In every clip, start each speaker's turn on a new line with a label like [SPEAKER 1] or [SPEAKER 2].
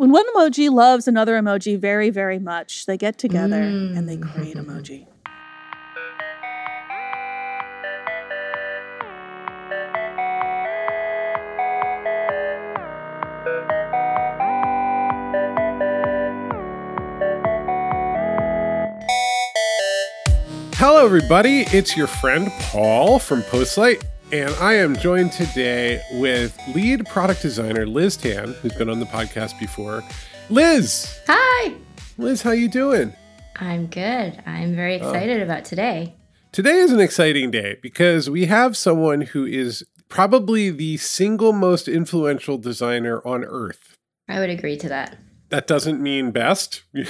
[SPEAKER 1] when one emoji loves another emoji very, very much, they get together mm. and they create emoji.
[SPEAKER 2] Hello, everybody. It's your friend Paul from Postlight, and I am joined today with lead product designer Liz Tan, who's been on the podcast before. Liz.
[SPEAKER 3] Hi.
[SPEAKER 2] Liz, how you doing?
[SPEAKER 3] I'm good. I'm very oh. excited about today.
[SPEAKER 2] Today is an exciting day because we have someone who is probably the single most influential designer on earth.
[SPEAKER 3] I would agree to that
[SPEAKER 2] that doesn't mean best.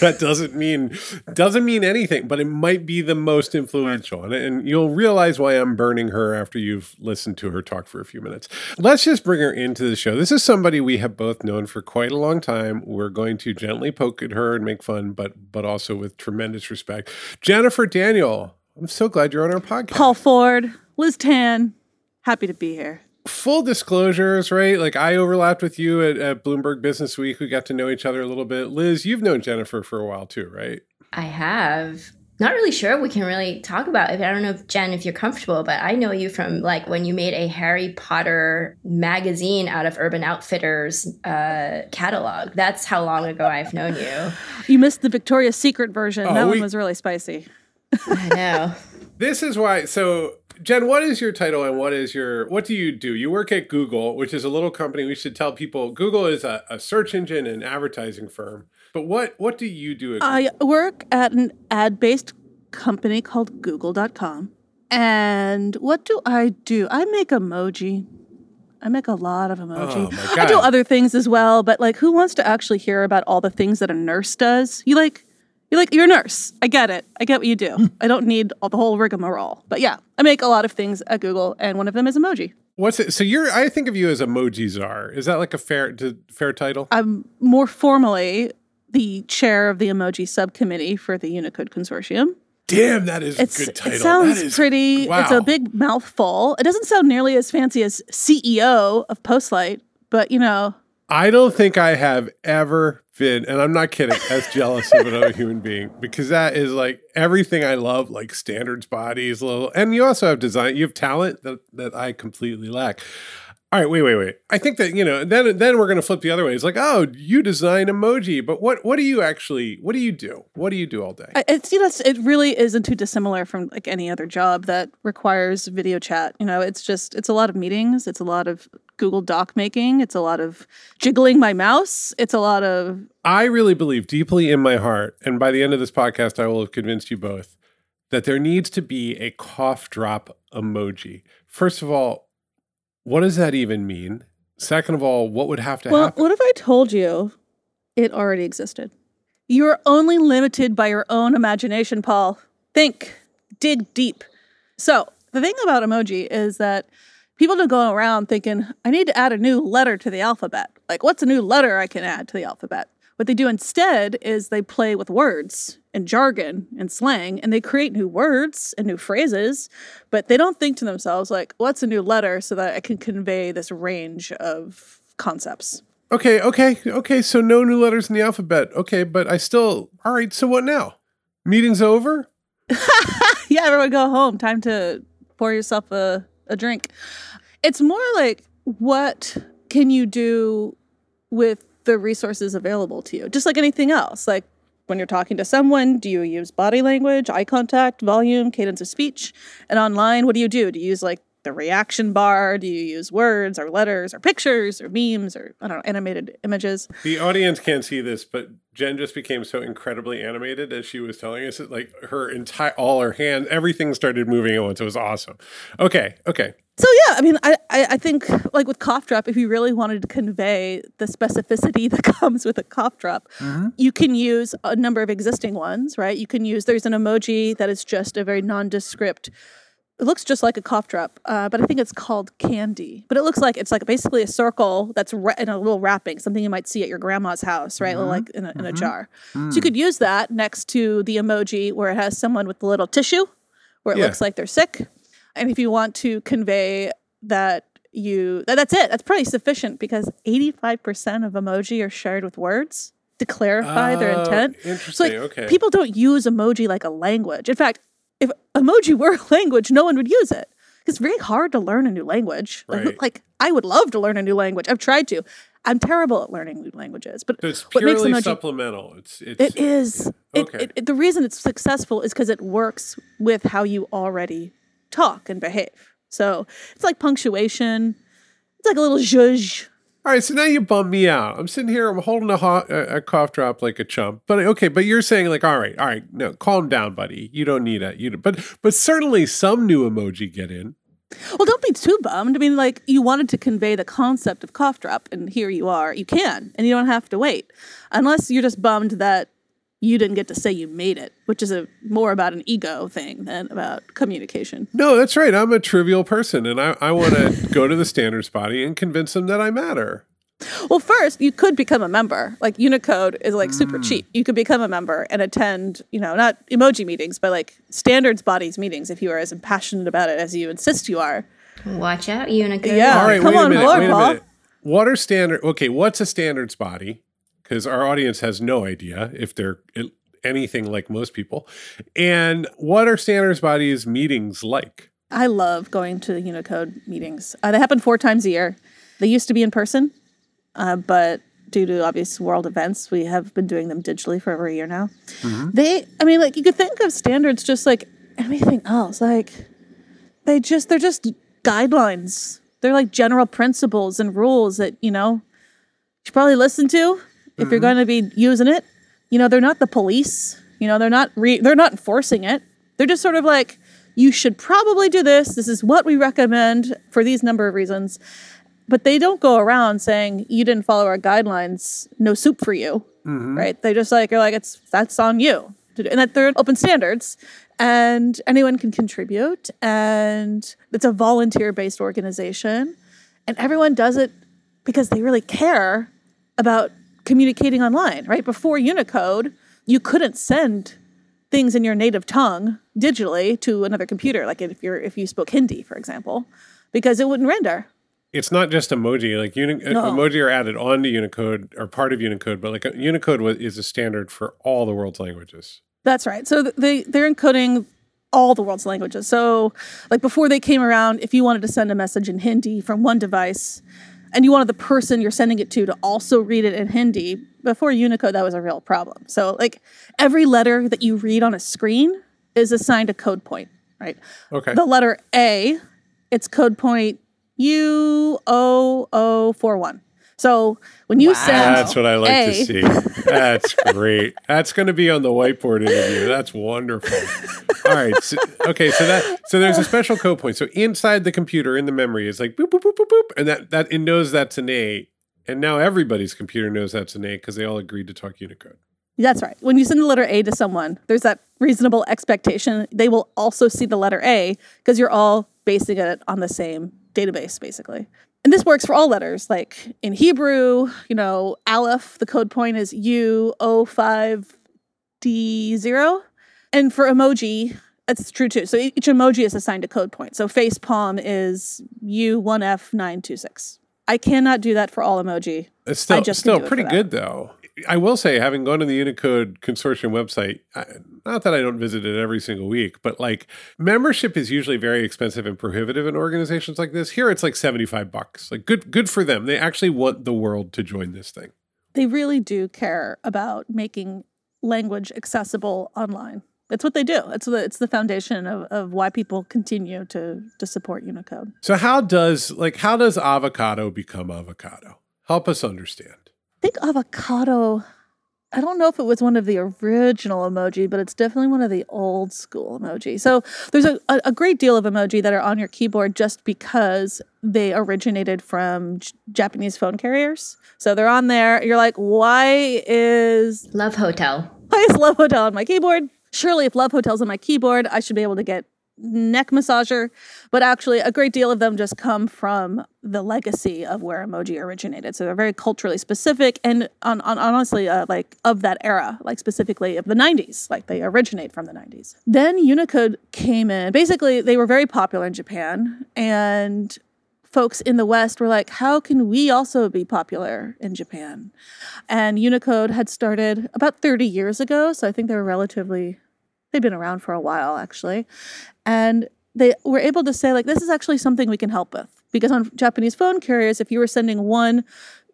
[SPEAKER 2] That doesn't mean doesn't mean anything but it might be the most influential. And, and, you'll realize why i'm burning her after you've listened to her talk for a few minutes. Let's just bring her into the show. This is somebody we have both known for quite a long time. We're going to gently poke at her and make fun but but also with tremendous respect. Jennifer daniel i'm so glad you're on our podcast.
[SPEAKER 1] Paul ford liz tan happy to be here
[SPEAKER 2] full disclosures, right? Like I overlapped with you at, at, Bloomberg Business Week. We got to know each other a little bit. Liz, you've known Jennifer for a while too, right?
[SPEAKER 3] I have. Not really sure we can really talk about it. I don't know if Jen, if you're comfortable, but I know you from like when you made a Harry Potter magazine out of Urban Outfitters uh, catalog. That's how long ago I've known you.
[SPEAKER 1] You missed the Victoria's Secret version. Oh, that we, one was really spicy.
[SPEAKER 3] I know.
[SPEAKER 2] This is why. So Jen, what is your title and what is your what do you do? You work at Google, which is a little company. We should tell people Google is a, a search engine and advertising firm. But what what do you do?
[SPEAKER 1] I work at an ad based company called Google.com. And what do I do? I make emoji. I make a lot of emoji. Oh I do other things as well, but like who wants to actually hear about all the things that a nurse does? You like you're like, you're a nurse. I get it. I get what you do. Hmm. I don't need all the whole rigmarole. But yeah, I make a lot of things at Google, and one of them is emoji.
[SPEAKER 2] What's it? So you're, I think of you as emoji czar. Is that like a fair, fair title?
[SPEAKER 1] I'm more formally the chair of the emoji subcommittee for the Unicode Consortium.
[SPEAKER 2] Damn, that is it's, a good title.
[SPEAKER 1] It sounds pretty. Wow. It's a big mouthful. It doesn't sound nearly as fancy as CEO of Postlight, but you know.
[SPEAKER 2] I don't think I have ever been, and I'm not kidding, as jealous of another human being because that is like everything I love, like standards bodies, little, and you also have design. You have talent that that I completely lack. All right, wait, wait, wait. I think that you know. Then, then we're going to flip the other way. It's like, oh, you design emoji, but what, what do you actually, what do you do? What do you do all day?
[SPEAKER 1] It's you know, it's, it really isn't too dissimilar from like any other job that requires video chat. You know, it's just, it's a lot of meetings. It's a lot of Google Doc making. It's a lot of jiggling my mouse. It's a lot of.
[SPEAKER 2] I really believe deeply in my heart, and by the end of this podcast, I will have convinced you both that there needs to be a cough drop emoji. First of all, what does that even mean? Second of all, what would have to happen?
[SPEAKER 1] well,
[SPEAKER 2] happen?
[SPEAKER 1] What if I told you it already existed? You're only limited by your own imagination, Paul. Think, dig deep. So, the thing about emoji is that people don't go around thinking, I need to add a new letter to the alphabet. Like, what's a new letter I can add to the alphabet? What they do instead is they play with words and jargon and slang and they create new words and new phrases, but they don't think to themselves, like, what's a new letter so that I can convey this range of concepts?
[SPEAKER 2] Okay, okay, okay. So no new letters in the alphabet. Okay, but I still, all right, so what now? Meeting's over?
[SPEAKER 1] yeah, everyone go home. Time to pour yourself a, a drink. It's more like, what can you do with the resources available to you, just like anything else. Like when you're talking to someone, do you use body language, eye contact, volume, cadence of speech? And online, what do you do? Do you use like the reaction bar? Do you use words or letters or pictures or memes or I don't know, animated images?
[SPEAKER 2] The audience can't see this, but Jen just became so incredibly animated as she was telling us. That like her entire, all her hands, everything started moving at once. It was awesome. Okay, okay.
[SPEAKER 1] So yeah, I mean, I, I, I think like with cough drop, if you really wanted to convey the specificity that comes with a cough drop, mm-hmm. you can use a number of existing ones, right? You can use there's an emoji that is just a very nondescript. It looks just like a cough drop, uh, but I think it's called candy. But it looks like it's like basically a circle that's ra- in a little wrapping, something you might see at your grandma's house, right? Mm-hmm. Like in a, in mm-hmm. a jar. Mm. So you could use that next to the emoji where it has someone with the little tissue, where it yeah. looks like they're sick and if you want to convey that you that, that's it. That's pretty sufficient because 85% of emoji are shared with words to clarify their
[SPEAKER 2] Oh,
[SPEAKER 1] intent.
[SPEAKER 2] Interesting.
[SPEAKER 1] So like
[SPEAKER 2] okay.
[SPEAKER 1] people don't use emoji like a language. In fact, if emoji were a language, no one would use it. It's very hard to learn a new language. Like,
[SPEAKER 2] Right.
[SPEAKER 1] like I would love to learn a new language. I've tried to. I'm terrible at learning new languages. But
[SPEAKER 2] So it's
[SPEAKER 1] what makes
[SPEAKER 2] purely
[SPEAKER 1] emoji
[SPEAKER 2] supplemental. It's it's
[SPEAKER 1] it is. It,
[SPEAKER 2] Okay.
[SPEAKER 1] it, it- the reason it's successful is because it works with how you already talk and behave. So it's like punctuation. It's like a little zhuzh.
[SPEAKER 2] All right, so now you bum me out. I'm sitting here, I'm holding a, a cough drop like a chump. But okay, but you're saying like, all right, all right, no, calm down, buddy. You don't need it. You don't- but but certainly some new emoji get in.
[SPEAKER 1] Well, don't be too bummed. I mean, like you wanted to convey the concept of cough drop, and here you are. You can, and you don't have to wait, unless you're just bummed that you didn't get to say you made it, which is a more about an ego thing than about communication.
[SPEAKER 2] No, that's right. I'm a trivial person, and I, I want to go to the standards body and convince them that I matter.
[SPEAKER 1] Well, first, you could become a member. Like Unicode is like super mm. cheap. You could become a member and attend, you know, not emoji meetings, but like standards bodies meetings if you are as passionate about it as you insist you are.
[SPEAKER 3] Watch out, Unicode.
[SPEAKER 1] Yeah.
[SPEAKER 2] All right,
[SPEAKER 1] come
[SPEAKER 2] wait a
[SPEAKER 1] on
[SPEAKER 2] minute.
[SPEAKER 1] board,
[SPEAKER 2] wait a
[SPEAKER 1] Paul.
[SPEAKER 2] What are standard? Okay, what's a standards body? Because our audience has no idea if they're anything like most people. And what are standards bodies meetings like?
[SPEAKER 1] I love going to Unicode meetings. Uh, they happen four times a year. They used to be in person, uh, but due to obvious world events, we have been doing them digitally for over a year now. They, I mean, like you could think of standards just like anything else. Like they just, they're just guidelines. They're like general principles and rules that you know you should probably listen to if you're mm-hmm. going to be using it. You know, they're not the police. You know, they're not re- they're not enforcing it. They're just sort of like you should probably do this. This is what we recommend for these number of reasons. But they don't go around saying you didn't follow our guidelines, no soup for you. Mm-hmm. Right? They just like you're like it's that's on you. And that they're open standards and anyone can contribute and it's a volunteer based organization and everyone does it because they really care about communicating online, right? Before Unicode, you couldn't send things in your native tongue digitally to another computer, like if you're if you spoke Hindi, for example, because it wouldn't render.
[SPEAKER 2] It's not just emoji. Like uni- uh,
[SPEAKER 1] No.
[SPEAKER 2] emoji are added onto Unicode or part of Unicode, but like uh, Unicode is a standard for all the world's languages.
[SPEAKER 1] That's right. So they they're encoding all the world's languages. So like before they came around, if you wanted to send a message in Hindi from one device and you wanted the person you're sending it to to also read it in Hindi, before Unicode that was a real problem. So like every letter that you read on a screen is assigned a code point, right?
[SPEAKER 2] Okay.
[SPEAKER 1] The letter A, it's code point U0041. So when you send
[SPEAKER 2] That's what I like
[SPEAKER 1] A,
[SPEAKER 2] to see. That's great. That's going to be on the whiteboard interview. That's wonderful. All right. So, okay. So that so there's a special code point. So inside the computer in the memory is like boop boop boop boop boop, and that that it knows that's an A. And now everybody's computer knows that's an A because they all agreed to talk Unicode.
[SPEAKER 1] That's right. When you send the letter A to someone, there's that reasonable expectation they will also see the letter A because you're all basing it on the same database, basically. And this works for all letters. Like in Hebrew, you know, Aleph, the code point is U05D0. And for emoji, that's true too. So each emoji is assigned a code point. So face palm is U1F926. I cannot do that for all emoji.
[SPEAKER 2] It's still still pretty good though. I will say, having gone to the Unicode Consortium website, not that I don't visit it every single week, but like membership is usually very expensive and prohibitive in organizations like this. Here, it's like seventy five bucks. Like good good for them. They actually want the world to join this thing.
[SPEAKER 1] they really do care about making language accessible online. That's what they do. It's the it's the foundation of, of why people continue to to support Unicode.
[SPEAKER 2] So how does like how does avocado become avocado? Help us understand.
[SPEAKER 1] I think avocado. I don't know if it was one of the original emoji, but it's definitely one of the old school emoji. So there's a, a, a great deal of emoji that are on your keyboard just because they originated from J- Japanese phone carriers. So they're on there. You're like, why is
[SPEAKER 3] Love Hotel.
[SPEAKER 1] Why is Love Hotel on my keyboard? Surely, if Love Hotel's on my keyboard, I should be able to get neck massager. But actually, a great deal of them just come from the legacy of where emoji originated. So they're very culturally specific and on, on honestly, uh, like of that era, like specifically of the 90s, like they originate from the 90s. Then Unicode came in. Basically, they were very popular in Japan and folks in the West were like, how can we also be popular in Japan? And Unicode had started about 30 years ago. So I think they were relatively, they'd been around for a while actually. And they were able to say, like, this is actually something we can help with. Because on Japanese phone carriers, if you were sending one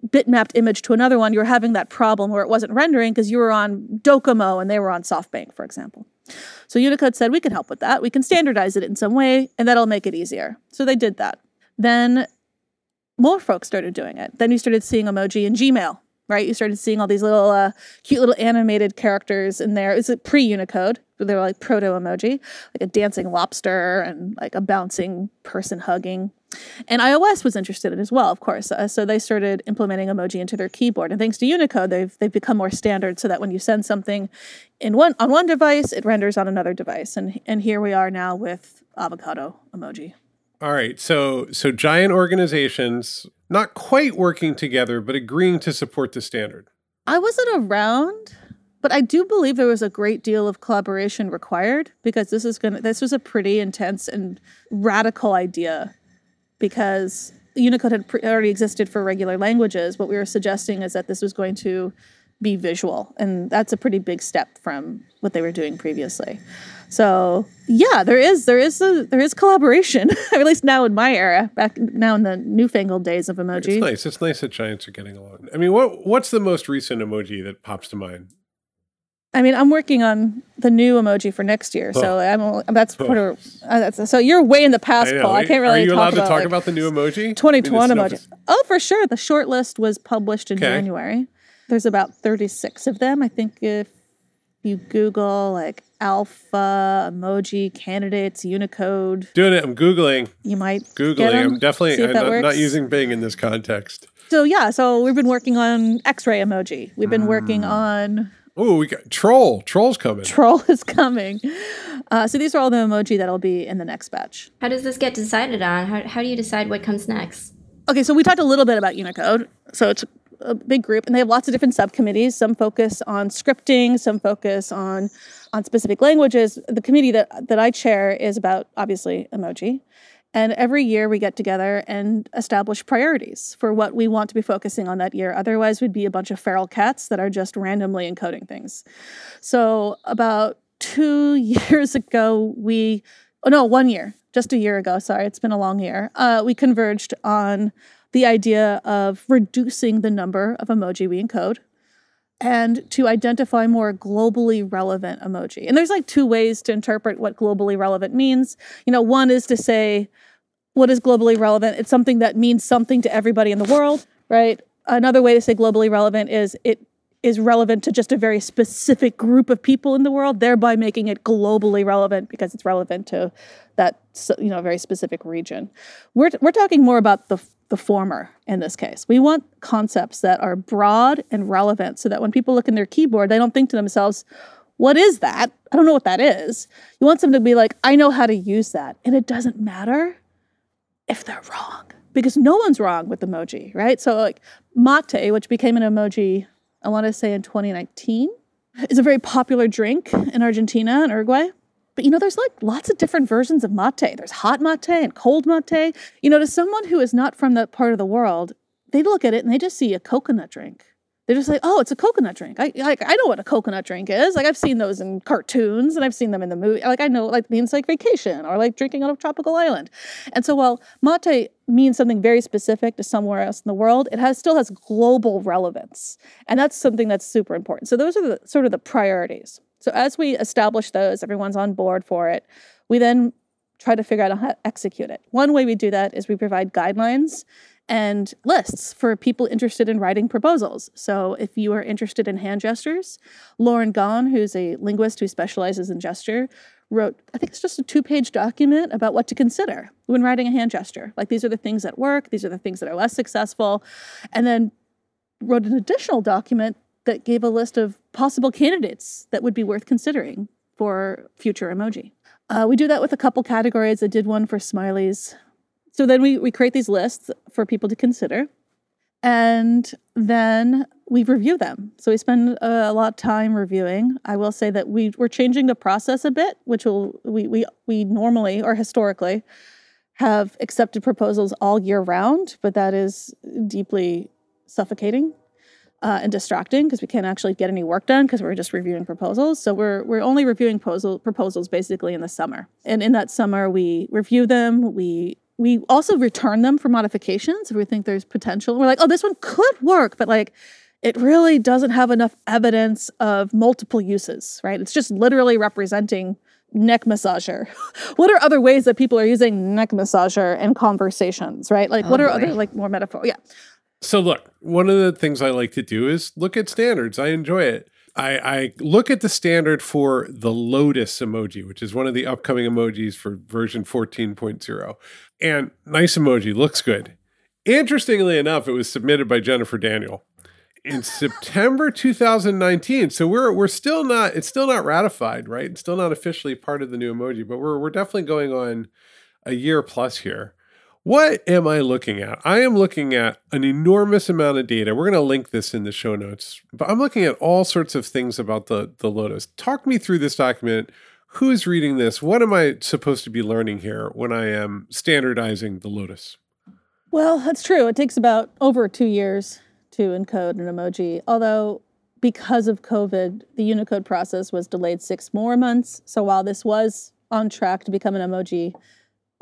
[SPEAKER 1] bitmapped image to another one, you were having that problem where it wasn't rendering because you were on Docomo and they were on SoftBank, for example. So Unicode said, we can help with that. We can standardize it in some way, and that'll make it easier. So they did that. Then more folks started doing it. Then you started seeing emoji in Gmail, right? You started seeing all these little uh, cute little animated characters in there. It's pre Unicode. They were like proto emoji, like a dancing lobster and like a bouncing person hugging. And iOS was interested in as well, of course. Uh, so they started implementing emoji into their keyboard. And thanks to Unicode, they've they've become more standard so that when you send something in one on one device, it renders on another device. And and here we are now with avocado emoji.
[SPEAKER 2] All right. So so giant organizations not quite working together, but agreeing to support the standard.
[SPEAKER 1] I wasn't around, but I do believe there was a great deal of collaboration required because this is gonna this was a pretty intense and radical idea because Unicode had pre- already existed for regular languages. What we were suggesting is that this was going to be visual, and that's a pretty big step from what they were doing previously. So yeah, there is there is a, there is collaboration, at least now in my era. Back now in the newfangled days of emoji,
[SPEAKER 2] it's nice. It's nice that giants are getting along. I mean, what what's the most recent emoji that pops to mind?
[SPEAKER 1] I mean, I'm working on the new emoji for next year, so I'm that's part of. Uh, that's, so you're way in the past,
[SPEAKER 2] I
[SPEAKER 1] Paul. I can't really.
[SPEAKER 2] Are you
[SPEAKER 1] talk
[SPEAKER 2] allowed to
[SPEAKER 1] about,
[SPEAKER 2] talk
[SPEAKER 1] like,
[SPEAKER 2] about the new emoji?
[SPEAKER 1] 2021
[SPEAKER 2] I mean,
[SPEAKER 1] emoji. Oh, for sure. The short list was published in
[SPEAKER 2] Okay.
[SPEAKER 1] January. There's about 36 of them. I think if you Google like alpha emoji candidates Unicode,
[SPEAKER 2] Doing it. I'm googling.
[SPEAKER 1] you might
[SPEAKER 2] Googling.
[SPEAKER 1] Get 'em,
[SPEAKER 2] I'm definitely I'm not, not using Bing in this context.
[SPEAKER 1] So yeah, so we've been working on X-ray emoji. We've been
[SPEAKER 2] Mm.
[SPEAKER 1] working on
[SPEAKER 2] Oh, we got troll. Troll's coming.
[SPEAKER 1] troll is coming. Uh, so these are all the emoji that'll be in the next batch.
[SPEAKER 3] How does this get decided on? How, how do you decide what comes next?
[SPEAKER 1] Okay, so we talked a little bit about Unicode. So it's a big group, and they have lots of different subcommittees. Some focus on scripting, some focus on on specific languages. The committee that that I chair is about obviously emoji. And every year we get together and establish priorities for what we want to be focusing on that year. Otherwise, we'd be a bunch of feral cats that are just randomly encoding things. So, about two years ago, we, oh no, one year, just a year ago, sorry, it's been a long year, uh, we converged on the idea of reducing the number of emoji we encode and to identify more globally relevant emoji. And there's like two ways to interpret what globally relevant means. You know, one is to say, what is globally relevant? It's something that means something to everybody in the world, right? Another way to say globally relevant is it is relevant to just a very specific group of people in the world, thereby making it globally relevant because it's relevant to that you know very specific region. We're we're talking more about the the former in this case. We want concepts that are broad and relevant so that when people look in their keyboard, they don't think to themselves, what is that? I don't know what that is. You want them to be like, I know how to use that. And it doesn't matter if they're wrong because no one's wrong with emoji, right? So, like mate, which became an emoji, I want to say in 2019, is a very popular drink in Argentina and Uruguay. But you know, there's like lots of different versions of mate. There's hot mate and cold mate. You know, to someone who is not from that part of the world, they look at it and they just see a coconut drink. They're just like, oh, it's a coconut drink. I like I know what a coconut drink is. Like I've seen those in cartoons and I've seen them in the movie. Like I know like means like vacation or like drinking on a tropical island. And so while mate means something very specific to somewhere else in the world, it has still has global relevance. And that's something that's super important. So those are the sort of the priorities. So as we establish those, everyone's on board for it. We then try to figure out how to execute it. One way we do that is we provide guidelines and lists for people interested in writing proposals. So if you are interested in hand gestures, Lauren Gawne, who's a linguist who specializes in gesture, wrote, I think it's just a two page document about what to consider when writing a hand gesture. Like these are the things that work, these are the things that are less successful. And then wrote an additional document that gave a list of possible candidates that would be worth considering for future emoji. Uh, we do that with a couple categories. I did one for smileys. So then we, we create these lists for people to consider. And then we review them. So we spend a, lot of time reviewing. I will say that we, we're changing the process a bit, which will we, we, we normally or historically have accepted proposals all year round, but that is deeply suffocating uh, and distracting because we can't actually get any work done because we're just reviewing proposals. So we're we're only reviewing proposal, proposals basically in the summer, and in that summer we review them. We we also return them for modifications if we think there's potential. We're like, oh, this one could work, but like it really doesn't have enough evidence of multiple uses, right? It's just literally representing neck massager. what are other ways that people are using neck massager in conversations, right? Like,
[SPEAKER 3] Oh,
[SPEAKER 1] what are
[SPEAKER 3] boy.
[SPEAKER 1] other like more metaphor? Yeah.
[SPEAKER 2] So look, one of the things I like to do is look at standards. I enjoy it. I, I look at the standard for the lotus emoji, which is one of the upcoming emojis for version 14.0. And nice emoji, looks good. Interestingly enough, it was submitted by Jennifer Daniel in September 2019. So we're we're still not it's still not ratified, right? It's still not officially part of the new emoji, but we're we're definitely going on a year plus here. What am I looking at? I am looking at an enormous amount of data. We're going to link this in the show notes, but I'm looking at all sorts of things about the, the Lotus. Talk me through this document. Who's reading this? What am I supposed to be learning here when I am standardizing the Lotus?
[SPEAKER 1] Well, that's true. It takes about over two years to encode an emoji. Although, because of COVID, the Unicode process was delayed six more months. So while this was on track to become an emoji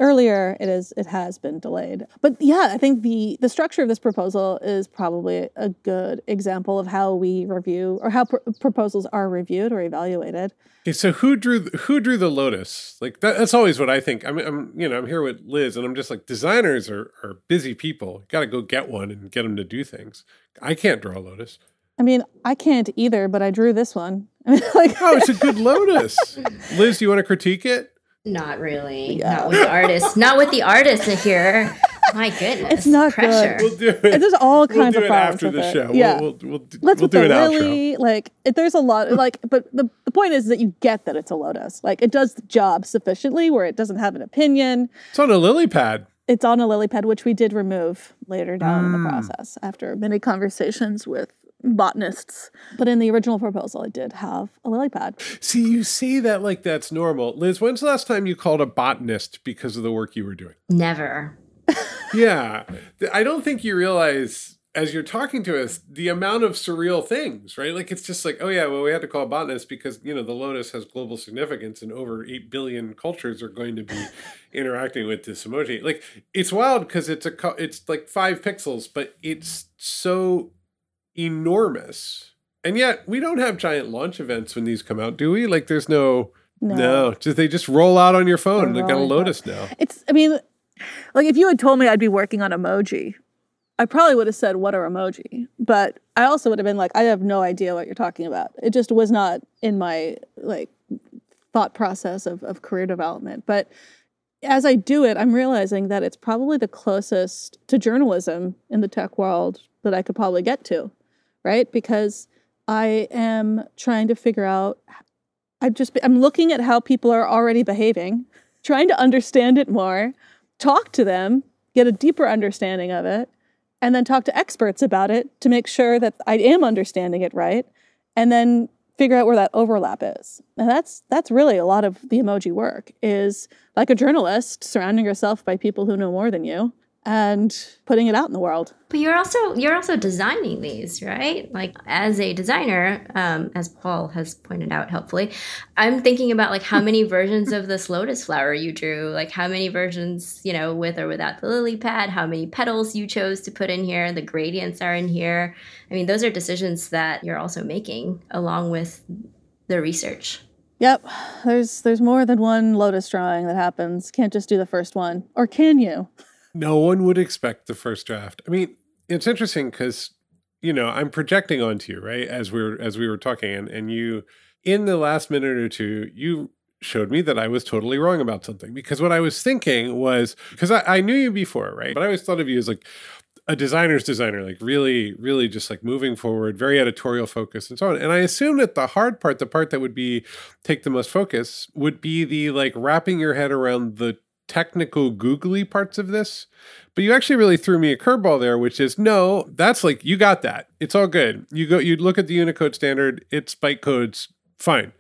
[SPEAKER 1] earlier, it is it has been delayed. But yeah, I think the the structure of this proposal is probably a good example of how we review or how pr- proposals are reviewed or evaluated.
[SPEAKER 2] Okay, so who drew who drew the lotus? Like that, that's always what I think. I'm, I'm you know I'm here with Liz, and I'm just like designers are are busy people. Got to go get one and get them to do things. I can't draw a lotus.
[SPEAKER 1] I mean, I can't either, but I drew this one. I mean, like,
[SPEAKER 2] Oh, it's a good lotus. Liz, do you want to critique it?
[SPEAKER 3] Not really.
[SPEAKER 1] Yeah.
[SPEAKER 3] Not with the artists. Not with the artists here. My goodness.
[SPEAKER 1] It's not good.
[SPEAKER 2] We'll do it.
[SPEAKER 1] there's all kinds
[SPEAKER 2] we'll do
[SPEAKER 1] of
[SPEAKER 2] it
[SPEAKER 1] problems
[SPEAKER 2] after
[SPEAKER 1] with
[SPEAKER 2] the
[SPEAKER 1] it.
[SPEAKER 2] show.
[SPEAKER 1] Yeah.
[SPEAKER 2] We'll, we'll, we'll,
[SPEAKER 1] Let's
[SPEAKER 2] we'll do
[SPEAKER 1] it
[SPEAKER 2] an outro.
[SPEAKER 1] Like, it, there's a lot. Like, but the, the point is that you get that it's a lotus. Like, it does the job sufficiently where it doesn't have an opinion.
[SPEAKER 2] It's on a lily pad.
[SPEAKER 1] It's on a lily pad, which we did remove later down in the
[SPEAKER 2] Mm.
[SPEAKER 1] process after many conversations with botanists. But in the original proposal, it did have a lily pad.
[SPEAKER 2] See, you say that like that's normal. Liz, when's the last time you called a botanist because of the work you were doing?
[SPEAKER 3] Never.
[SPEAKER 2] Yeah. I don't think you realize as you're talking to us the amount of surreal things, right? Like it's just like, oh yeah, well we had to call a botanist because, you know, the lotus has global significance and over 8 billion cultures are going to be interacting with this emoji. Like it's wild because it's a it's like 5 pixels, but it's so enormous. And yet we don't have giant launch events when these come out, do we? Like there's no
[SPEAKER 1] No.
[SPEAKER 2] no, just they just roll out on your phone.
[SPEAKER 1] They're
[SPEAKER 2] They got a
[SPEAKER 1] rolling
[SPEAKER 2] Lotus now.
[SPEAKER 1] It's, I mean, like if you had told me I'd be working on emoji, I probably would have said, What are emoji? But I also would have been like, I have no idea what you're talking about. It just was not in my like thought process of, of career development. But as I do it, I'm realizing that it's probably the closest to journalism in the tech world that I could probably get to, right? Because I am trying to figure out I'm just I'm looking at how people are already behaving, trying to understand it more, talk to them, get a deeper understanding of it, and then talk to experts about it to make sure that I am understanding it right, and then figure out where that overlap is. And that's that's really a lot of the emoji work is like a journalist surrounding yourself by people who know more than you and putting it out in the world.
[SPEAKER 3] But you're also you're also designing these, right? Like as a designer, um, as Paul has pointed out helpfully, I'm thinking about like how many versions of this lotus flower you drew, like how many versions, you know, with or without the lily pad, how many petals you chose to put in here, the gradients are in here. I mean, those are decisions that you're also making along with the research.
[SPEAKER 1] Yep, there's there's more than one lotus drawing that happens. Can't just do the first one, or can you?
[SPEAKER 2] No one would expect the first draft. I mean, it's interesting because you know I'm projecting onto you, right? As we are as we were talking, and and you in the last minute or two, you showed me that I was totally wrong about something because what I was thinking was because I, I knew you before, right? But I always thought of you as like a designer's designer, like really, really just like moving forward, very editorial focus and so on. And I assumed that the hard part, the part that would be take the most focus, would be the like wrapping your head around the technical googly parts of this. But you actually really threw me a curveball there, which is no, that's like you got that. It's all good. You go you look at the Unicode standard, it's byte codes, fine.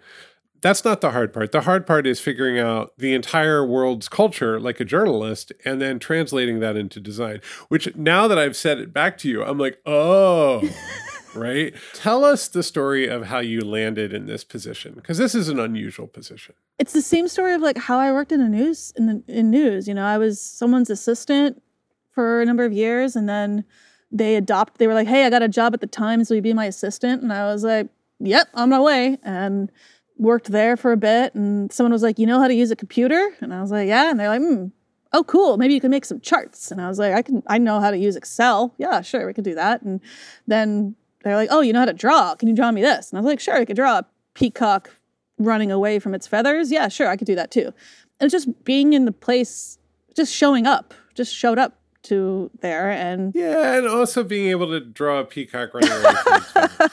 [SPEAKER 2] That's not the hard part. The hard part is figuring out the entire world's culture like a journalist and then translating that into design, which now that I've said it back to you, I'm like, oh, right? Tell us the story of how you landed in this position because this is an unusual position.
[SPEAKER 1] It's the same story of like how I worked in the news in the in news. You know, I was someone's assistant for a number of years and then they adopt they were like, "Hey, I got a job at the Times, will you be my assistant?" And I was like, "Yep, on my way." And worked there for a bit and someone was like, "You know how to use a computer?" And I was like, "Yeah." And they're like, "Hmm, oh cool maybe you can make some charts and i was like i can i know how to use excel yeah sure we can do that and then they're like oh you know how to draw can you draw me this and i was like sure i could draw a peacock running away from its feathers yeah sure i could do that too and it's just being in the place just showing up just showed up to there and
[SPEAKER 2] Yeah, and also being able to draw a peacock running away from its feathers.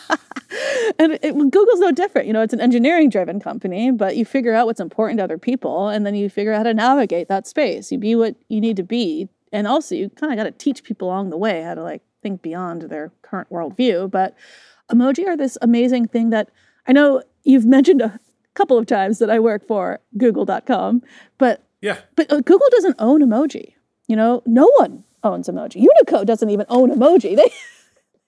[SPEAKER 1] and it, Google's no different. You know, it's an engineering driven company, but you figure out what's important to other people and then you figure out how to navigate that space. You be what you need to be. And also, you kind of got to teach people along the way how to like think beyond their current worldview. But emoji are this amazing thing that I know you've mentioned a couple of times that I work for Google.com, but
[SPEAKER 2] Yeah.
[SPEAKER 1] but uh, Google doesn't own emoji. You know, no one owns emoji. Unicode doesn't even own emoji.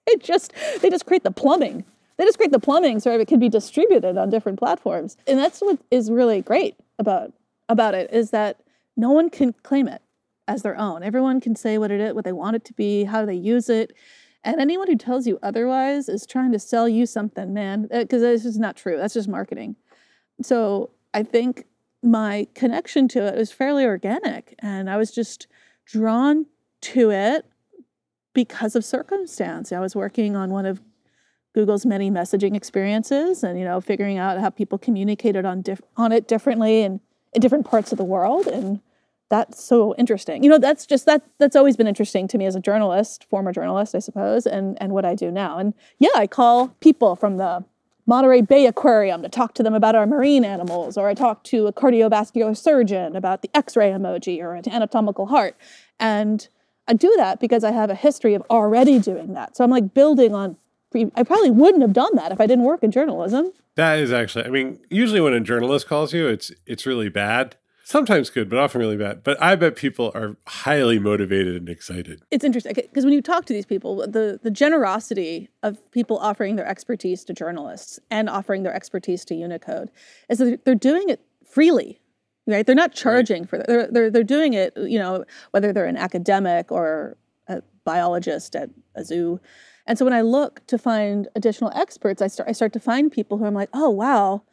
[SPEAKER 1] They they just they just create the plumbing. They just create the plumbing so it can be distributed on different platforms. And that's what is really great about about it is that no one can claim it as their own. Everyone can say what it is, what they want it to be, how they use it. And anyone who tells you otherwise is trying to sell you something, man, because it's just not true. That's just marketing. So I think my connection to it was fairly organic and I was just drawn to it because of circumstance. I was working on one of Google's many messaging experiences and you know figuring out how people communicated on diff- on it differently and in different parts of the world and that's so interesting. You know, that's just that that's always been interesting to me as a journalist, former journalist, I suppose, and and what I do now. And yeah, I call people from the Monterey Bay Aquarium to talk to them about our marine animals, or I talk to a cardiovascular surgeon about the X-ray emoji or an anatomical heart. And I do that because I have a history of already doing that. So I'm like building on I probably wouldn't have done that if I didn't work in journalism.
[SPEAKER 2] That is actually I mean, usually when a journalist calls you, it's it's really bad. Sometimes good, but often really bad. But I bet people are highly motivated and excited.
[SPEAKER 1] it's interesting because when you talk to these people, the the generosity of people offering their expertise to journalists and offering their expertise to Unicode is that they're- doing it freely, right? They're not charging for it. They're, they're they're doing it, you know, whether they're an academic or a biologist at a zoo. And so when I look to find additional experts, I start I start to find people who I'm like, oh wow,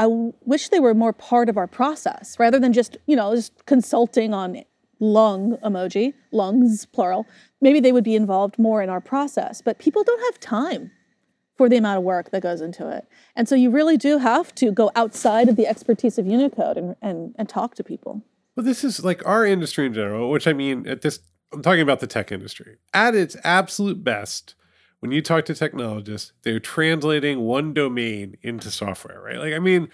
[SPEAKER 1] I wish they were more part of our process rather than just, you know, just consulting on lung emoji, lungs plural. Maybe they would be involved more in our process, but people don't have time for the amount of work that goes into it. And so you really do have to go outside of the expertise of Unicode and, and, and talk to people.
[SPEAKER 2] Well, this is like our industry in general, which I mean, at this, I'm talking about the tech industry. At its absolute best, when you talk to technologists, they're translating one domain into software, right? Like, I mean,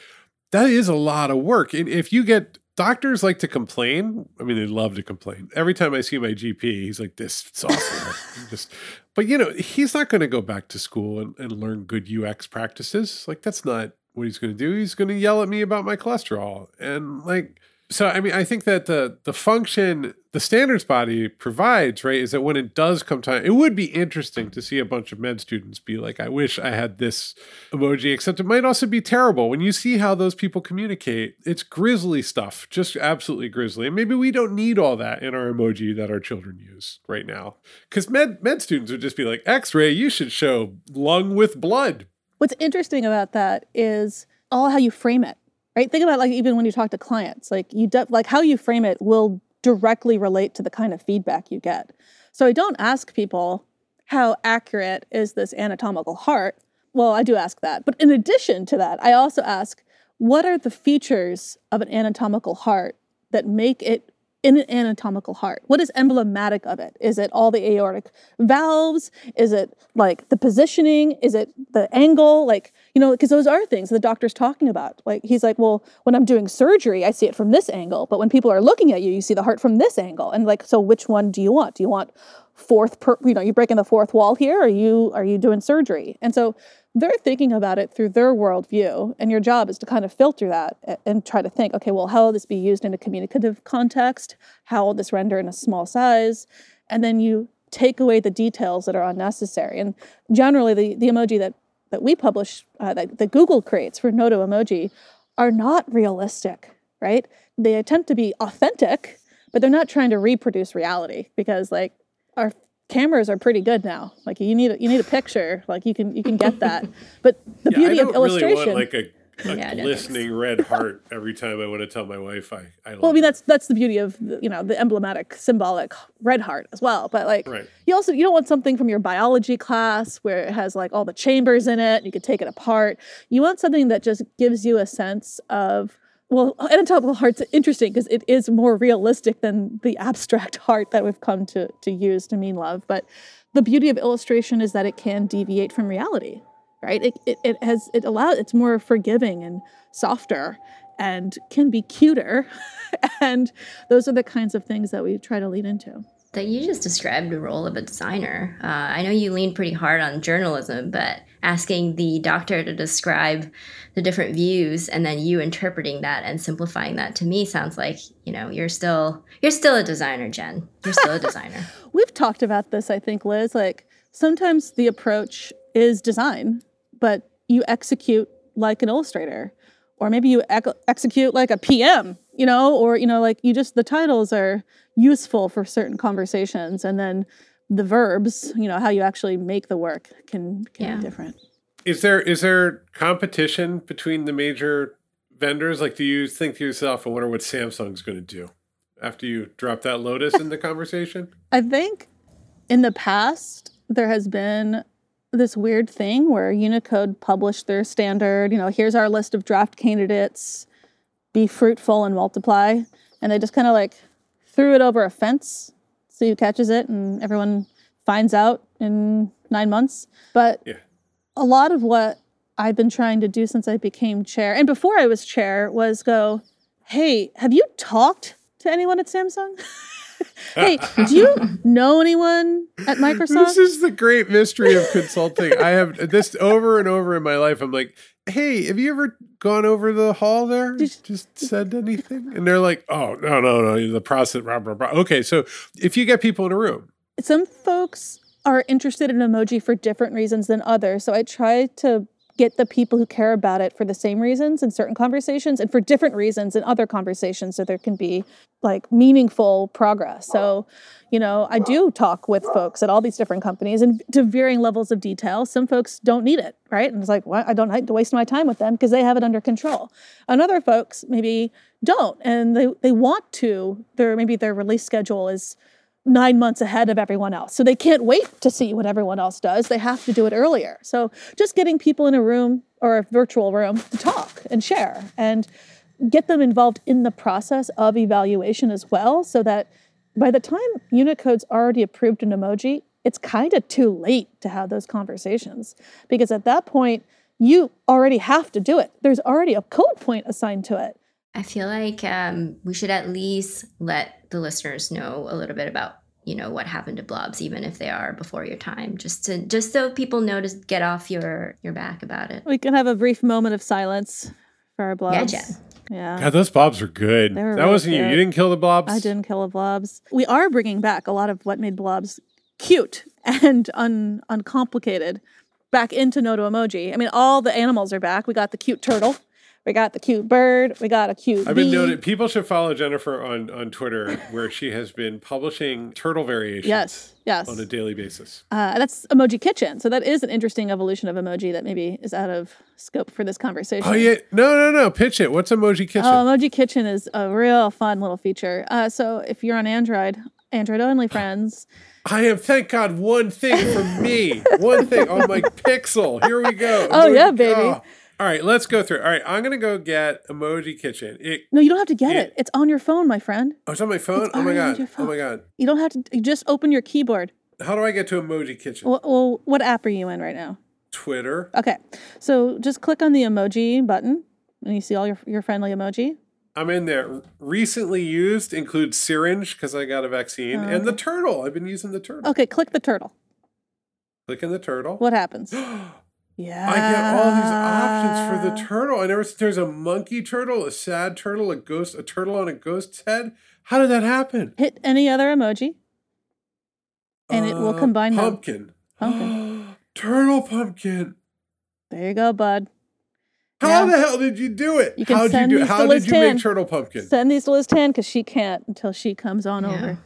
[SPEAKER 2] that is a lot of work. And if you get doctors like to complain, I mean, they love to complain. Every time I see my GP, he's like, this software. just, but you know, he's not going to go back to school and, and learn good UX practices. Like, that's not what he's going to do. He's going to yell at me about my cholesterol. And like, so I mean, I think that the the function the standards body provides, right, is that when it does come time, it would be interesting to see a bunch of med students be like, I wish I had this emoji, except it might also be terrible. When you see how those people communicate, it's grisly stuff, just absolutely grisly. And maybe we don't need all that in our emoji that our children use right now. Because med med students would just be like, X-ray, you should show lung with blood.
[SPEAKER 1] What's interesting about that is all how you frame it, right? Think about like even when you talk to clients, like you de- like how you frame it will directly relate to the kind of feedback you get. So I don't ask people how accurate is this anatomical heart. Well, I do ask that, but in addition to that, I also ask what are the features of an anatomical heart that make it in an anatomical heart? What is emblematic of it? Is it all the aortic valves? Is it like the positioning? Is it the angle? Like, you know, because those are things the doctor's talking about. Like, he's like, well, when I'm doing surgery, I see it from this angle. But when people are looking at you, you see the heart from this angle. And like, so which one do you want? Do you want fourth per, you know you're breaking the fourth wall here are you are you doing surgery? And so they're thinking about it through their worldview and your job is to kind of filter that and try to think okay well how will this be used in a communicative context? How will this render in a small size? And then you take away the details that are unnecessary. And generally the, the emoji that that we publish uh, that, that google creates for noto emoji are not realistic right? They attempt to be authentic but they're not trying to reproduce reality because like our cameras are pretty good now. Like you need a, you need a picture, like you can you can get that. But the
[SPEAKER 2] Yeah,
[SPEAKER 1] beauty
[SPEAKER 2] I
[SPEAKER 1] of
[SPEAKER 2] don't really
[SPEAKER 1] illustration.
[SPEAKER 2] want like a, a
[SPEAKER 3] Yeah, no
[SPEAKER 2] glistening red heart every time I want to tell my wife I, I love
[SPEAKER 1] well, I mean
[SPEAKER 2] her.
[SPEAKER 1] that's that's the beauty of the, you know the emblematic symbolic red heart as well. But like
[SPEAKER 2] Right.
[SPEAKER 1] you also you don't want something from your biology class where it has like all the chambers in it. You could take it apart. You want something that just gives you a sense of well, anatomical heart's interesting because it is more realistic than the abstract heart that we've come to to use to mean love. But the beauty of illustration is that it can deviate from reality, right? It it, it has it allows it's more forgiving and softer and can be cuter, and those are the kinds of things that we try to lean into.
[SPEAKER 3] That you just described the role of a designer. Uh, I know you lean pretty hard on journalism, but asking the doctor to describe the different views and then you interpreting that and simplifying that to me sounds like you know you're still you're still a designer, Jen. You're still a designer.
[SPEAKER 1] We've talked about this, I think, Liz. Like sometimes the approach is design, but you execute like an illustrator, or maybe you ec- execute like a PM, you know, or you know, like you just the titles are useful for certain conversations, and then the verbs, you know, how you actually make the work can can
[SPEAKER 3] Yeah.
[SPEAKER 1] be different.
[SPEAKER 2] Is there is there competition between the major vendors? Like, do you think to yourself, "I wonder what Samsung's going to do"? After you drop that Lotus in the conversation,
[SPEAKER 1] I think in the past there has been this weird thing where Unicode published their standard, you know, here's our list of draft candidates, be fruitful and multiply. And they just kind of like threw it over a fence, who catches it, and everyone finds out in nine months. But
[SPEAKER 2] yeah,
[SPEAKER 1] a lot of what I've been trying to do since I became chair and before I was chair was go, hey, have you talked to anyone at Samsung? hey, do you know anyone at Microsoft?
[SPEAKER 2] this is the great mystery of consulting. I have this over and over in my life. I'm like, hey, have you ever gone over the hall there? Just said anything? And they're like, oh, no, no, no, the process, blah, blah, blah. Okay, so if you get people in a room,
[SPEAKER 1] Some folks are interested in emoji for different reasons than others. So I try to get the people who care about it for the same reasons in certain conversations and for different reasons in other conversations so there can be like meaningful progress. So, you know, I do talk with folks at all these different companies and to varying levels of detail. Some folks don't need it, right? And it's like, well, I don't have to waste my time with them because they have it under control. And other folks maybe don't and they, they want to. Their maybe their release schedule is nine months ahead of everyone else. So they can't wait to see what everyone else does. They have to do it earlier. So just getting people in a room or a virtual room to talk and share and get them involved in the process of evaluation as well so that by the time Unicode's already approved an emoji, it's kind of too late to have those conversations because at that point, you already have to do it. There's already a code point assigned to it.
[SPEAKER 3] I feel like um, we should at least let the listeners know a little bit about you know what happened to blobs, even if they are before your time, just to just so people know to get off your your back about it.
[SPEAKER 1] We can have a brief moment of silence for our blobs.
[SPEAKER 3] Yeah, Jen.
[SPEAKER 1] Yeah.
[SPEAKER 2] God, those blobs were good.
[SPEAKER 1] Were
[SPEAKER 2] that
[SPEAKER 1] really
[SPEAKER 2] wasn't you. You didn't kill the blobs.
[SPEAKER 1] I didn't kill the blobs. We are bringing back a lot of what made blobs cute and un, uncomplicated back into Noto emoji. I mean, all the animals are back. We got the cute turtle. We got the cute bird. We got a cute
[SPEAKER 2] I've been
[SPEAKER 1] bee.
[SPEAKER 2] noted. People should follow Jennifer on, on Twitter, where she has been publishing turtle variations
[SPEAKER 1] Yes, yes.
[SPEAKER 2] on a daily basis.
[SPEAKER 1] Uh, that's Emoji Kitchen. So that is an interesting evolution of emoji that maybe is out of scope for this conversation.
[SPEAKER 2] Oh yeah, no, no, no. Pitch it. What's Emoji Kitchen?
[SPEAKER 1] Oh, Emoji Kitchen is a real fun little feature. Uh, so if you're on Android, Android only friends,
[SPEAKER 2] I am. Thank God, one thing for me. one thing on my Pixel. Here we go.
[SPEAKER 1] Oh, yeah, baby.
[SPEAKER 2] oh. All right, let's go through. All right, I'm gonna go get Emoji Kitchen. It,
[SPEAKER 1] no, you don't have to get
[SPEAKER 2] Yeah.
[SPEAKER 1] it. It's on your phone, my friend.
[SPEAKER 2] oh, it's on my phone.
[SPEAKER 1] It's
[SPEAKER 2] Oh my god. Oh my god.
[SPEAKER 1] You don't have to. You just open your keyboard.
[SPEAKER 2] How do I get to Emoji Kitchen?
[SPEAKER 1] Well, well, what app are you in right now?
[SPEAKER 2] Twitter.
[SPEAKER 1] Okay, so just click on the emoji button, and you see all your your friendly emoji.
[SPEAKER 2] I'm in there. Recently used includes syringe because I got a vaccine, and the turtle. I've been using the turtle.
[SPEAKER 1] Okay, click the turtle.
[SPEAKER 2] Clicking the turtle.
[SPEAKER 1] What happens?
[SPEAKER 2] I get all these options for the turtle. I never there's a monkey turtle, a sad turtle, a ghost, a turtle on a ghost's head. How did that happen?
[SPEAKER 1] Hit any other emoji, and it will
[SPEAKER 2] Uh,
[SPEAKER 1] combine them.
[SPEAKER 2] pumpkin.
[SPEAKER 1] Pumpkin.
[SPEAKER 2] turtle pumpkin.
[SPEAKER 1] There you go, bud.
[SPEAKER 2] How
[SPEAKER 1] Yeah.
[SPEAKER 2] the hell did you do it?
[SPEAKER 1] You can
[SPEAKER 2] How'd you do it?
[SPEAKER 1] these to
[SPEAKER 2] How did you
[SPEAKER 1] Tan.
[SPEAKER 2] make turtle pumpkin?
[SPEAKER 1] Send these to Liz Tan because she can't until she comes on
[SPEAKER 3] Yeah.
[SPEAKER 1] over.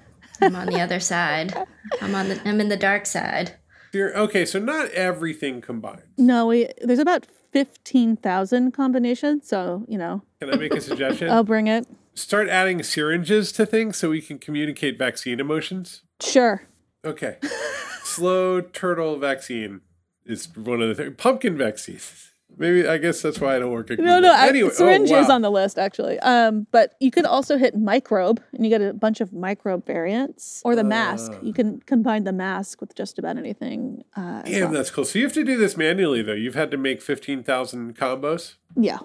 [SPEAKER 3] I'm on the other side. I'm on the I'm in the dark side.
[SPEAKER 2] You're- Okay, so not everything combined.
[SPEAKER 1] No, we there's about fifteen thousand combinations, so you know
[SPEAKER 2] Can I make a suggestion?
[SPEAKER 1] I'll bring it.
[SPEAKER 2] Start adding syringes to things so we can communicate vaccine emotions.
[SPEAKER 1] Sure.
[SPEAKER 2] Okay. Slow turtle vaccine is one of the things. Pumpkin vaccine. Maybe I guess that's why I don't work at
[SPEAKER 1] No,
[SPEAKER 2] Google.
[SPEAKER 1] no, I,
[SPEAKER 2] anyway,
[SPEAKER 1] syringe
[SPEAKER 2] oh,
[SPEAKER 1] is on the list actually. Um, but you could also hit microbe, and you get a bunch of microbe variants, or the mask.
[SPEAKER 2] Ah.
[SPEAKER 1] You can combine the mask with just about anything. Uh,
[SPEAKER 2] Damn,
[SPEAKER 1] well.
[SPEAKER 2] that's cool. So you have to do this manually, though. You've had to make fifteen thousand combos.
[SPEAKER 1] yeah.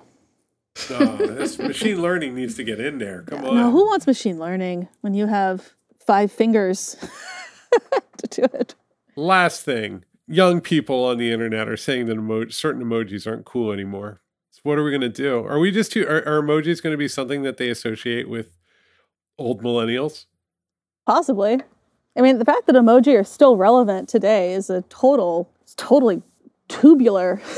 [SPEAKER 2] Oh, this machine learning needs to get in there. Come on.
[SPEAKER 1] No, who wants machine learning when you have five fingers to do it?
[SPEAKER 2] Last thing, young people on the internet are saying that emo- certain emojis aren't cool anymore. So what are we going to do? Are we just too? Are, are emojis going to be something that they associate with old millennials?
[SPEAKER 1] Possibly. I mean, the fact that emoji are still relevant today is a total, it's totally tubular.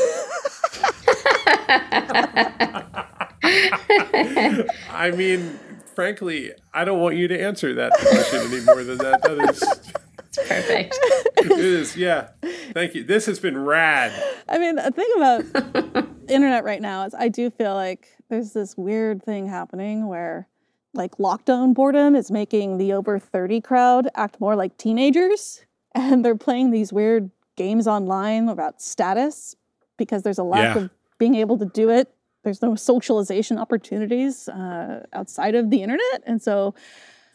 [SPEAKER 2] I mean, frankly, I don't want you to answer that question any more than that. That is,
[SPEAKER 3] Perfect.
[SPEAKER 2] it is, yeah. Thank you. This has been rad.
[SPEAKER 1] I mean, the thing about internet right now is I do feel like there's this weird thing happening where like lockdown boredom is making the over 30 crowd act more like teenagers and they're playing these weird games online about status because there's a lack
[SPEAKER 2] Yeah.
[SPEAKER 1] of being able to do it. There's no socialization opportunities uh, outside of the internet. And so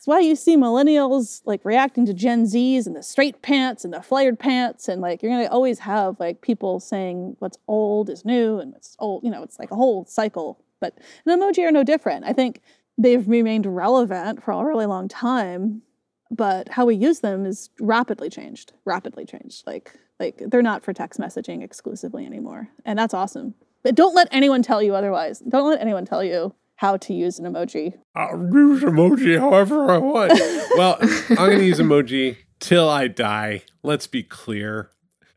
[SPEAKER 1] that's why you see millennials like reacting to Gen Zs and the straight pants and the flared pants. And like, you're going to always have like people saying what's old is new and what's old, you know, it's like a whole cycle. But an emoji are no different. I think they've remained relevant for a really long time, but how we use them is rapidly changed, rapidly changed. Like, like they're not for text messaging exclusively anymore. And that's awesome. But don't let anyone tell you otherwise. Don't let anyone tell you how to use an emoji.
[SPEAKER 2] I'll use emoji however I want. well, I'm going to use emoji till I die. Let's be clear.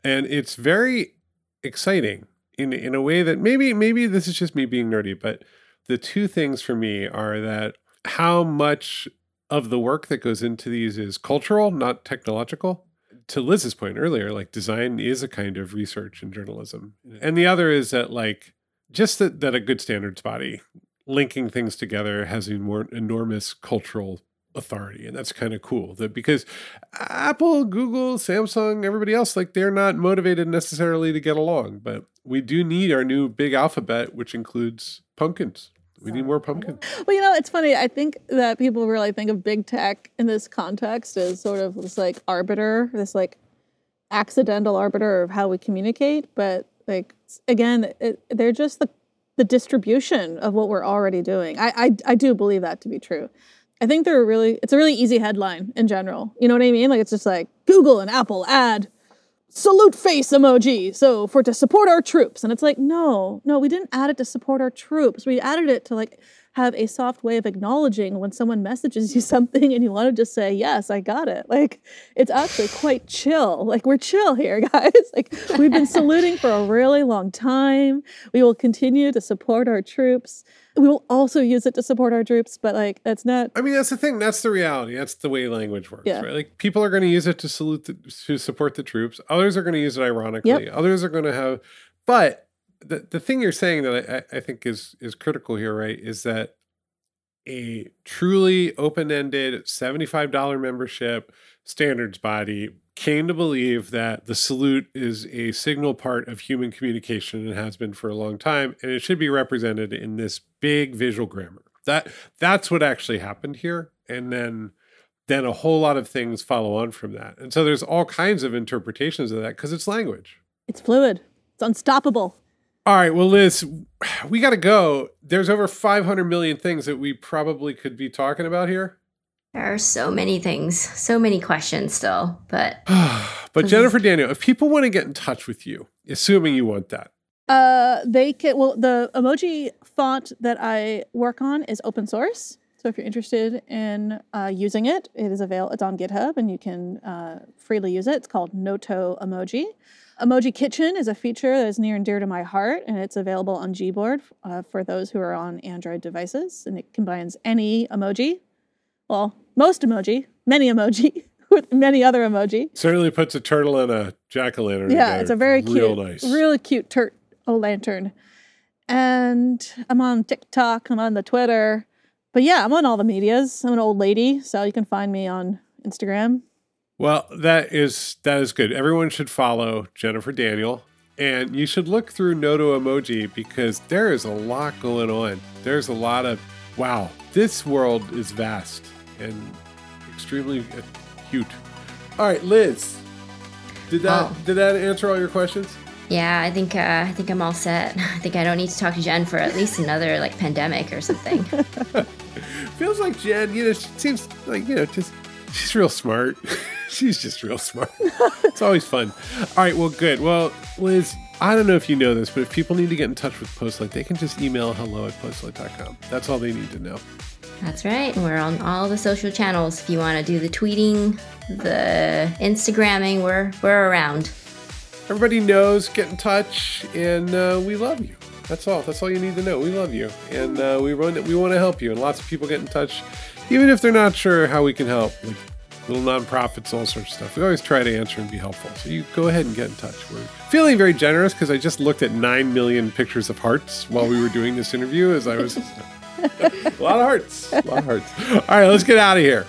[SPEAKER 2] And it's very exciting in in a way that maybe maybe this is just me being nerdy, but the two things for me are that how much of the work that goes into these is cultural, not technological. To Liz's point earlier, like design is a kind of research in journalism. And the other is that like just that, that a good standards body linking things together has enormous cultural authority and that's kind of cool that because apple google samsung everybody else like they're not motivated necessarily to get along but we do need our new big alphabet which includes pumpkins we need more pumpkins
[SPEAKER 1] Well, you know, it's funny. I think that people really think of big tech in this context as sort of this like arbiter, this like accidental arbiter of how we communicate. But like again, it, they're just the the distribution of what we're already doing. I, I I do believe that to be true. I think they're really it's a really easy headline in general. You know what I mean? Like it's just like Google and Apple add salute face emoji so for to support our troops. And it's like no no we didn't add it to support our troops. We added it to like have a soft way of acknowledging when someone messages you something and you want to just say yes i got it. Like it's actually quite chill. Like we're chill here guys. Like we've been saluting for a really long time. We will continue to support our troops we will also use it to support our troops but like that's not
[SPEAKER 2] i mean that's the thing. That's the reality. That's the way language works
[SPEAKER 1] Yeah.
[SPEAKER 2] right? Like people are going to use it to salute the, to support the troops. Others are going to use it ironically. Others are going to have but the, the thing you're saying that I, I think is is critical here right is that a truly open-ended $75 membership standards body came to believe that the salute is a signal part of human communication and has been for a long time and it should be represented in this big visual grammar. That that's what actually happened here and then then a whole lot of things follow on from that. And so there's all kinds of interpretations of that because it's language.
[SPEAKER 1] It's fluid. It's unstoppable.
[SPEAKER 2] All right, well, Liz, we got to go. There's over 500 million things that we probably could be talking about here.
[SPEAKER 3] There are so many things, so many questions still, but
[SPEAKER 2] but Jennifer Daniel, if people want to get in touch with you, assuming you want that,
[SPEAKER 1] uh, they can. Well, the emoji font that I work on is open source. So if you're interested in uh, using it, it is available. It's on GitHub, and you can uh, freely use it. It's called Noto Emoji. Emoji Kitchen is a feature that is near and dear to my heart, and it's available on Gboard uh, for those who are on Android devices. And it combines any emoji, well, most emoji, many emoji, with many other emoji.
[SPEAKER 2] Certainly puts a turtle and a jack o' lantern.
[SPEAKER 1] Yeah,
[SPEAKER 2] together.
[SPEAKER 1] it's a very
[SPEAKER 2] real
[SPEAKER 1] cute,
[SPEAKER 2] nice,
[SPEAKER 1] really cute turt o lantern. And I'm on TikTok. I'm on the Twitter. But yeah, I'm on all the medias. I'm an old lady, so you can find me on Instagram.
[SPEAKER 2] Well, that is that is good. Everyone should follow Jennifer Daniel, and you should look through Noto Emoji because there is a lot going on. There's a lot of wow. This world is vast and extremely cute. All right, Liz, did that
[SPEAKER 3] Oh.
[SPEAKER 2] did that answer all your questions?
[SPEAKER 3] yeah, I think uh, I think I'm all set. I think I don't need to talk to Jen for at least another like pandemic or something.
[SPEAKER 2] Feels like Jen, you know, she seems like, you know, just she's real smart. she's just real smart. it's always fun. All right, well, good. Well, Liz, I don't know if you know this, but if people need to get in touch with Postlight, they can just email hello at postlight.com. That's all they need to know.
[SPEAKER 3] That's right. And we're on all the social channels. If you want to do the tweeting, the Instagramming, we're we're around.
[SPEAKER 2] Everybody knows, get in touch, and uh, we love you. That's all. That's all you need to know. We love you, and uh, we run. We want to help you, and lots of people get in touch, even if they're not sure how we can help. Like little nonprofits, all sorts of stuff. We always try to answer and be helpful. So you go ahead and get in touch. We're feeling very generous because I just looked at nine million pictures of hearts while we were doing this interview. As I was, a lot of hearts, a lot of hearts. All right, let's get out of here.